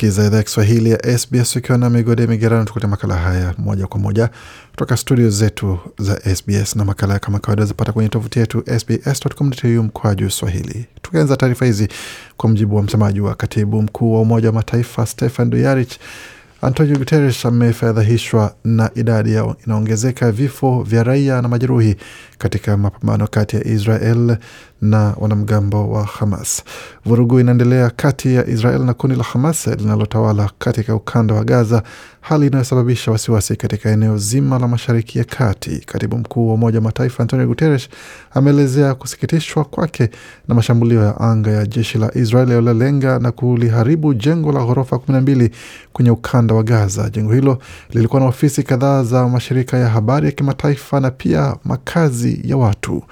Wasikiza idhaa ya Kiswahili ya SBS ukiwa na migode migerano, tukuletea makala haya moja kwa moja kutoka studio zetu za SBS, na makala kama kawaida zapata kwenye tovuti yetu sbs.com.au mkwaju swahili. Tukianza taarifa hizi kwa mjibu wa msemaji wa katibu mkuu wa Umoja wa Mataifa Stefan Dujarric, Antonio Guterres amefadhaishwa na idadi ya inaongezeka vifo vya raia na majeruhi katika mapambano kati ya Israel na wanamgambo wa Hamas. Vurugu inaendelea kati ya Israel na kundi la Hamas linalotawala katika ukanda wa Gaza, hali inayosababisha wasiwasi katika eneo zima la Mashariki ya Kati. Katibu mkuu wa Umoja wa Mataifa Antonio Guterres ameelezea kusikitishwa kwake na mashambulio ya anga ya jeshi la Israel yaliyolenga na kuliharibu jengo la ghorofa 12 kwenye ukanda wa Gaza. Jengo hilo lilikuwa na ofisi kadhaa za mashirika ya habari ya kimataifa na pia makazi ya watu.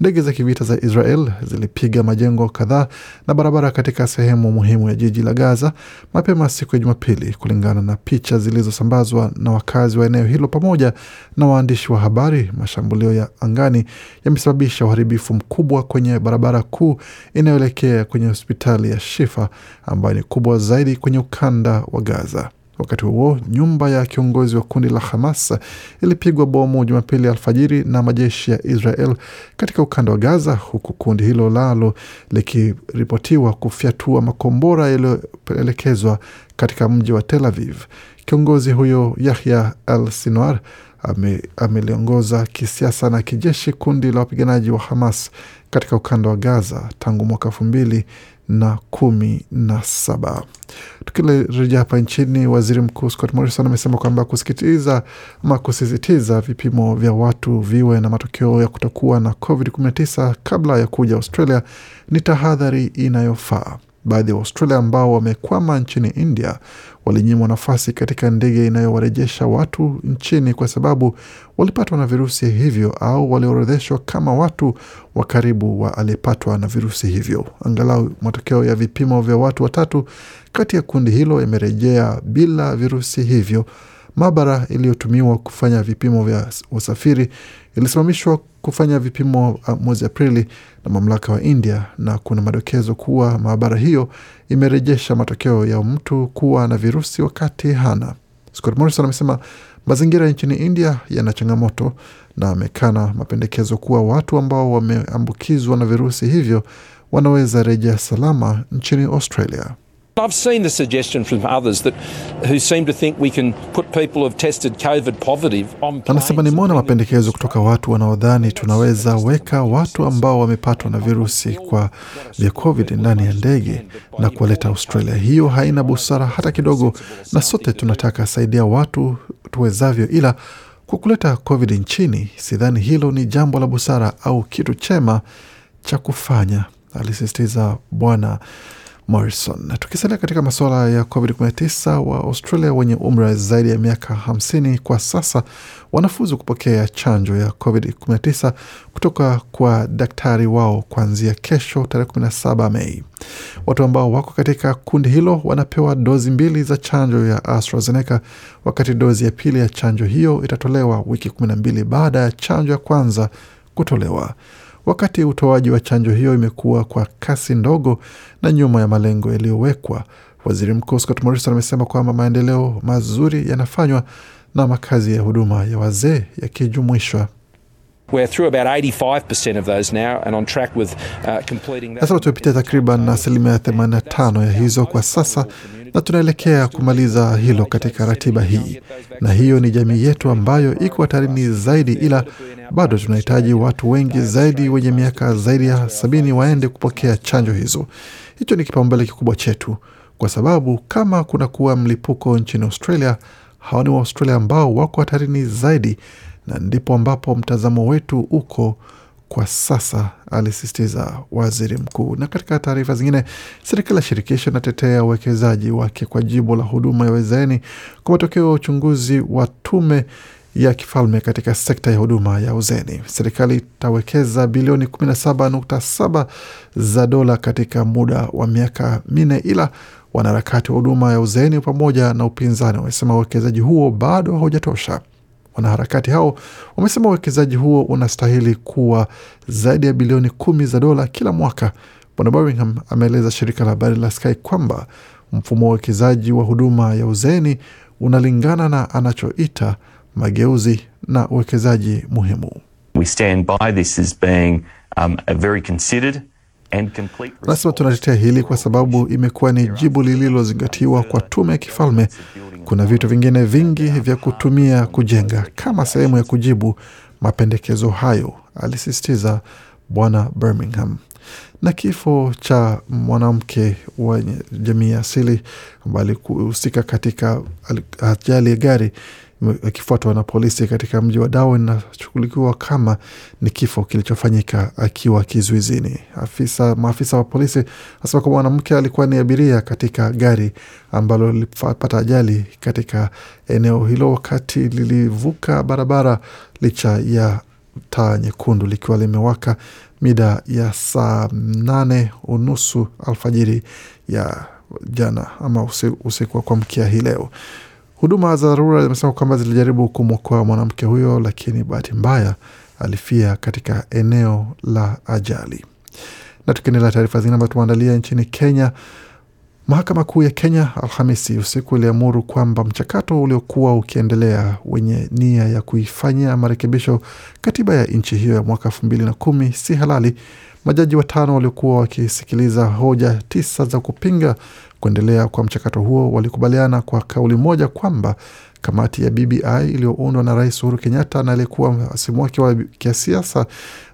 Ndege za kivita za Israel zilipiga majengo kadhaa na barabara katika sehemu muhimu ya jiji la Gaza mapema siku ya Jumapili, kulingana na picha zilizosambazwa na wakazi wa eneo hilo pamoja na waandishi wa habari. Mashambulio ya angani yamesababisha uharibifu mkubwa kwenye barabara kuu inayoelekea kwenye hospitali ya Shifa ambayo ni kubwa zaidi kwenye ukanda wa Gaza. Wakati huo nyumba ya kiongozi wa kundi la Hamas ilipigwa bomu Jumapili alfajiri na majeshi ya Israel katika ukanda wa Gaza, huku kundi hilo lalo likiripotiwa kufyatua makombora yaliyoelekezwa katika mji wa Tel Aviv. Kiongozi huyo Yahya al Sinwar ameliongoza ame kisiasa na kijeshi kundi la wapiganaji wa Hamas katika ukanda wa Gaza tangu mwaka elfu mbili na kumi na saba. Tukirejea hapa nchini, waziri mkuu Scott Morrison amesema kwamba kusikitiza ama kusisitiza vipimo vya watu viwe na matokeo ya kutokuwa na COVID-19 kabla ya kuja Australia ni tahadhari inayofaa. Baadhi ya Waustralia ambao wamekwama nchini India walinyimwa nafasi katika ndege inayowarejesha watu nchini kwa sababu walipatwa na virusi hivyo au waliorodheshwa kama watu wa karibu wa aliyepatwa na virusi hivyo. Angalau matokeo ya vipimo vya watu watatu kati ya kundi hilo yamerejea bila virusi hivyo. Maabara iliyotumiwa kufanya vipimo vya usafiri ilisimamishwa kufanya vipimo mwezi Aprili na mamlaka wa India, na kuna madokezo kuwa maabara hiyo imerejesha matokeo ya mtu kuwa na virusi wakati hana. Scott Morrison amesema mazingira nchini India yana changamoto na amekana mapendekezo kuwa watu ambao wameambukizwa na virusi hivyo wanaweza rejea salama nchini Australia. I've seen the suggestion from others that who seem to think we can put people who've tested COVID positive on Anasema nimeona mapendekezo kutoka watu wanaodhani tunaweza weka watu ambao wamepatwa na virusi kwa vya COVID ndani ya ndege na kuwaleta Australia. Hiyo haina busara hata kidogo, na sote tunataka saidia watu tuwezavyo, ila kwa kuleta COVID nchini, sidhani hilo ni jambo la busara au kitu chema cha kufanya, alisisitiza Bwana Morrison. Tukisalia katika masuala ya COVID-19, wa Australia wenye umri zaidi ya miaka 50 kwa sasa wanafuzu kupokea chanjo ya COVID-19 kutoka kwa daktari wao kuanzia kesho tarehe 17 Mei. Watu ambao wako katika kundi hilo wanapewa dozi mbili za chanjo ya AstraZeneca, wakati dozi ya pili ya chanjo hiyo itatolewa wiki 12 baada ya chanjo ya kwanza kutolewa. Wakati utoaji wa chanjo hiyo imekuwa kwa kasi ndogo na nyuma ya malengo yaliyowekwa, waziri mkuu Scott Morrison amesema kwamba maendeleo mazuri yanafanywa na makazi ya huduma ya wazee yakijumuishwa. We're through about 85% of those now and on track with uh. Sasa tumepitia takriban asilimia 85 ya hizo kwa sasa na tunaelekea kumaliza hilo katika ratiba hii, na hiyo ni jamii yetu ambayo iko hatarini zaidi, ila bado tunahitaji watu wengi zaidi wenye miaka zaidi ya sabini waende kupokea chanjo hizo. Hicho ni kipaumbele kikubwa chetu, kwa sababu kama kuna kuwa mlipuko nchini Australia, hawa ni Waaustralia ambao wako hatarini zaidi, na ndipo ambapo mtazamo wetu uko kwa sasa, alisisitiza waziri mkuu. Na katika taarifa zingine, serikali ya shirikisho inatetea uwekezaji wake kwa jimbo la huduma ya wezeni kwa matokeo ya uchunguzi wa tume ya kifalme katika sekta ya huduma ya uzeni. Serikali itawekeza bilioni 17.7 za dola katika muda wa miaka minne, ila wanaharakati wa huduma ya uzeni pamoja na upinzani wamesema uwekezaji huo bado haujatosha. Wanaharakati hao wamesema uwekezaji huo unastahili kuwa zaidi ya bilioni kumi za dola kila mwaka. Bwana Birmingham ameeleza shirika la habari la Sky kwamba mfumo wa uwekezaji wa huduma ya uzeeni unalingana na anachoita mageuzi na uwekezaji muhimu. We stand by this as being um, a very considered and complete Anasema tunatetea hili kwa sababu imekuwa ni jibu lililozingatiwa kwa tume ya kifalme. Kuna vitu vingine vingi vya kutumia kujenga kama sehemu ya kujibu mapendekezo hayo, alisisitiza Bwana Birmingham. Na kifo cha mwanamke wa jamii asili ambaye alihusika katika ajali ya gari akifuatwa na polisi katika mji wa Darwin inachukuliwa kama ni kifo kilichofanyika akiwa kizuizini. Afisa, maafisa wa polisi asema kwamba mwanamke alikuwa ni abiria katika gari ambalo lilipata ajali katika eneo hilo wakati lilivuka barabara licha ya taa nyekundu likiwa limewaka mida ya saa nane unusu alfajiri ya jana ama usiku wa kuamkia hii leo. Huduma za dharura zimesema kwamba zilijaribu kumwokoa mwanamke huyo, lakini bahati mbaya alifia katika eneo la ajali. Na tukiendelea taarifa zingine ambazo tumeandalia nchini Kenya, mahakama kuu ya Kenya Alhamisi usiku iliamuru kwamba mchakato uliokuwa ukiendelea wenye nia ya kuifanyia marekebisho katiba ya nchi hiyo ya mwaka elfu mbili na kumi si halali. Majaji watano waliokuwa wakisikiliza hoja tisa za kupinga kuendelea kwa mchakato huo walikubaliana kwa kauli moja kwamba kamati ya BBI iliyoundwa na Rais Uhuru Kenyatta na aliyekuwa hasimu wake wa kisiasa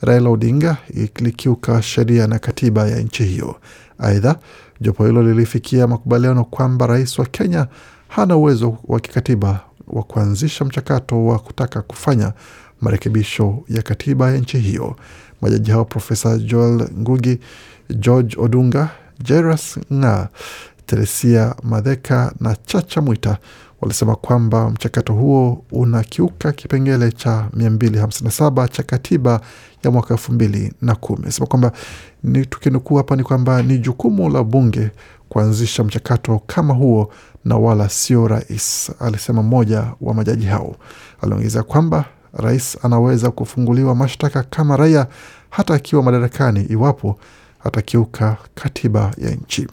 Raila Odinga ilikiuka sheria na katiba ya nchi hiyo. Aidha, jopo hilo lilifikia makubaliano kwamba rais wa Kenya hana uwezo wa kikatiba wa kuanzisha mchakato wa kutaka kufanya marekebisho ya katiba ya nchi hiyo. Majaji hao Profesa Joel Ngugi, George Odunga, Jairus Nga, Teresia Madheka na Chacha Mwita walisema kwamba mchakato huo unakiuka kipengele cha 257 cha katiba ya mwaka elfu mbili na kumi. Sema kwamba tukinukuu hapa ni kwamba ni jukumu la bunge kuanzisha mchakato kama huo na wala sio rais, alisema mmoja wa majaji hao. Aliongeza kwamba rais anaweza kufunguliwa mashtaka kama raia hata akiwa madarakani iwapo atakiuka katiba ya nchi.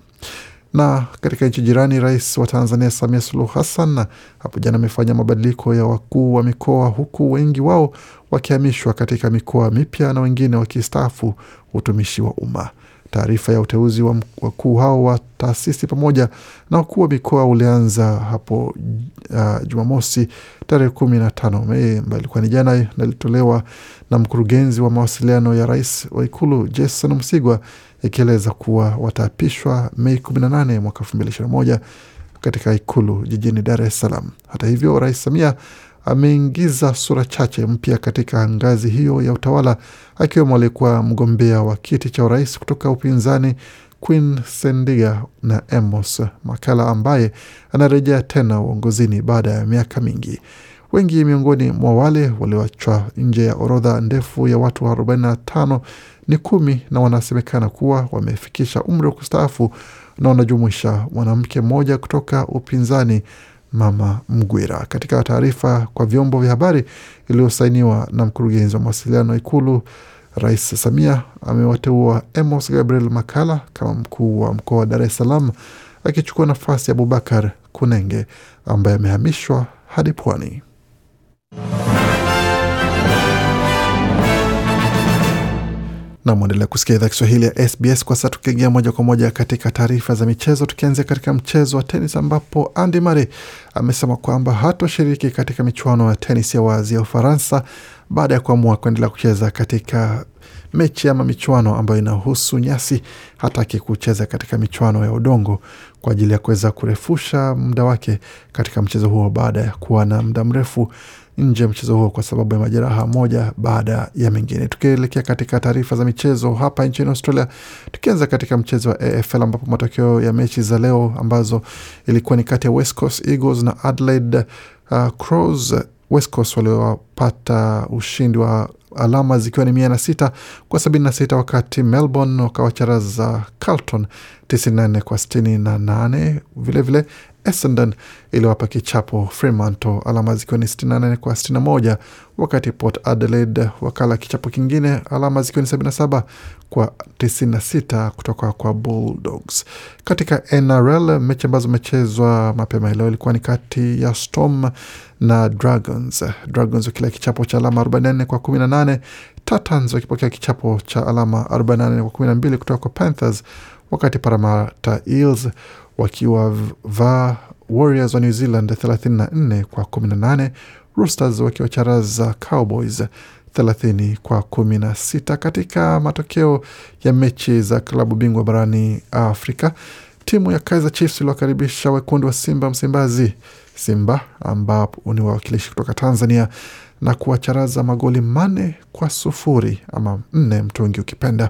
Na katika nchi jirani, rais wa Tanzania Samia Suluhu Hassan hapo jana amefanya mabadiliko ya wakuu wa mikoa, huku wengi wao wakihamishwa katika mikoa mipya na wengine wakistaafu utumishi wa umma. Taarifa ya uteuzi wa wakuu hao wa taasisi pamoja na wakuu wa mikoa ulianza hapo uh, Jumamosi tarehe kumi na tano Mei ambayo ilikuwa ni jana, na na mkurugenzi wa mawasiliano ya rais wa Ikulu Jason Msigwa ikieleza kuwa wataapishwa Mei 18 mwaka 2021 katika Ikulu jijini Dar es Salaam. Hata hivyo, Rais Samia ameingiza sura chache mpya katika ngazi hiyo ya utawala, akiwemo aliyekuwa mgombea wa kiti cha urais kutoka upinzani Queen Sendiga na Amos Makala ambaye anarejea tena uongozini baada ya miaka mingi. Wengi miongoni mwa wale walioachwa nje ya orodha ndefu ya watu 45 ni kumi na wanasemekana kuwa wamefikisha umri wa kustaafu na wanajumuisha mwanamke mmoja kutoka upinzani Mama Mgwira. Katika taarifa kwa vyombo vya habari iliyosainiwa na mkurugenzi wa mawasiliano Ikulu, Rais Samia amewateua Amos Gabriel Makala kama mkuu wa mkoa wa Dar es Salaam akichukua nafasi ya Abubakar Kunenge ambaye amehamishwa hadi Pwani. Na mwendelea kusikia idhaa Kiswahili ya SBS. Kwa sasa tukiingia moja kwa moja katika taarifa za michezo, tukianzia katika mchezo wa tenis ambapo Andy Murray amesema kwamba hatoshiriki katika michuano ya tenis ya wazi ya Ufaransa baada ya kuamua kuendelea kucheza katika mechi ama michuano ambayo inahusu nyasi. Hataki kucheza katika michuano ya udongo kwa ajili ya kuweza kurefusha muda wake katika mchezo huo baada ya kuwa na muda mrefu nje ya mchezo huo kwa sababu ya majeraha moja baada ya mengine. Tukielekea katika taarifa za michezo hapa nchini Australia, tukianza katika mchezo wa AFL ambapo matokeo ya mechi za leo ambazo ilikuwa ni kati ya West Coast Eagles na Adelaide uh, Crows West Coast waliopata ushindi wa alama zikiwa ni mia na sita kwa sabini na sita wakati Melbourne wakawacharaza Carlton 94 kwa sitini na nane vilevile Essendon iliwapa kichapo Fremantle alama zikiwa ni 68 kwa 61, wakati Port Adelaide wakala kichapo kingine alama zikiwa ni 77 kwa 96 kutoka kwa Bulldogs. Katika NRL mechi ambazo zimechezwa mapema leo ilikuwa ni kati ya Storm na Dragons, Dragons wakila kichapo cha alama 44 kwa 18, Titans wakipokea kichapo cha alama 48 kwa 12 kutoka kwa Panthers, wakati Parramatta Eels wakiwavaa Warriors wa New Zealand 34 kwa 18, Roosters wakiwacharaza Cowboys 30 kwa 16. Katika matokeo ya mechi za klabu bingwa barani Afrika, timu ya Kaizer Chiefs iliwakaribisha wekundu wa Simba Msimbazi, Simba ambapo ni wawakilishi kutoka Tanzania na kuwacharaza magoli manne kwa sufuri ama nne mtungi ukipenda,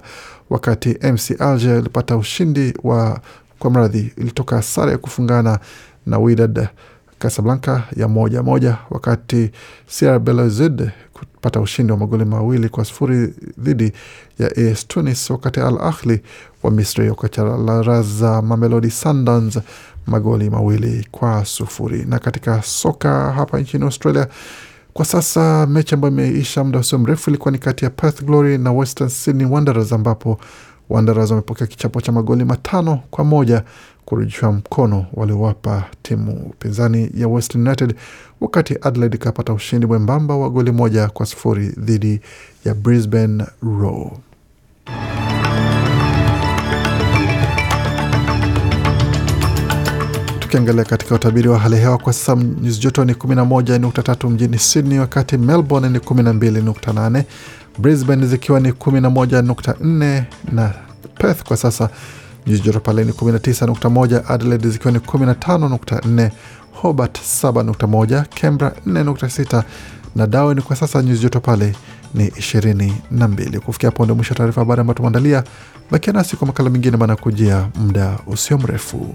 wakati MC Alger ilipata ushindi wa kwa mradhi ilitoka sare ya kufungana na Wydad Casablanca ya moja moja, wakati CR Belouizdad kupata ushindi wa magoli mawili kwa sufuri dhidi ya AS Tunis, wakati Al Ahli wa Misri wakacharaza Mamelodi Sundowns magoli mawili kwa sufuri. Na katika soka hapa nchini Australia kwa sasa mechi ambayo imeisha muda usio mrefu ilikuwa ni kati ya Perth Glory na Western Sydney Wanderers ambapo Wanderers wamepokea kichapo cha magoli matano kwa moja kurejeshwa mkono waliowapa timu pinzani ya Western United, wakati Adelaide ikapata ushindi mwembamba wa goli moja kwa sifuri dhidi ya Brisbane Roar. Tukiangalia katika utabiri wa hali hewa kwa sasa, nyuzi joto ni 11.3 mjini Sydney, wakati Melbourne ni 12.8, Brisbane zikiwa ni 11.4 na Perth kwa sasa nyuzi joto pale ni 19.1, Adelaide zikiwa ni 15.4, Hobart 7.1, Canberra 4.6 na Darwin kwa sasa nyuzi joto pale ni 22. Kufikia hapo ndio mwisho wa taarifa habari ambayo tumeandalia. Bakia nasi kwa makala mengine manakujia muda usio mrefu.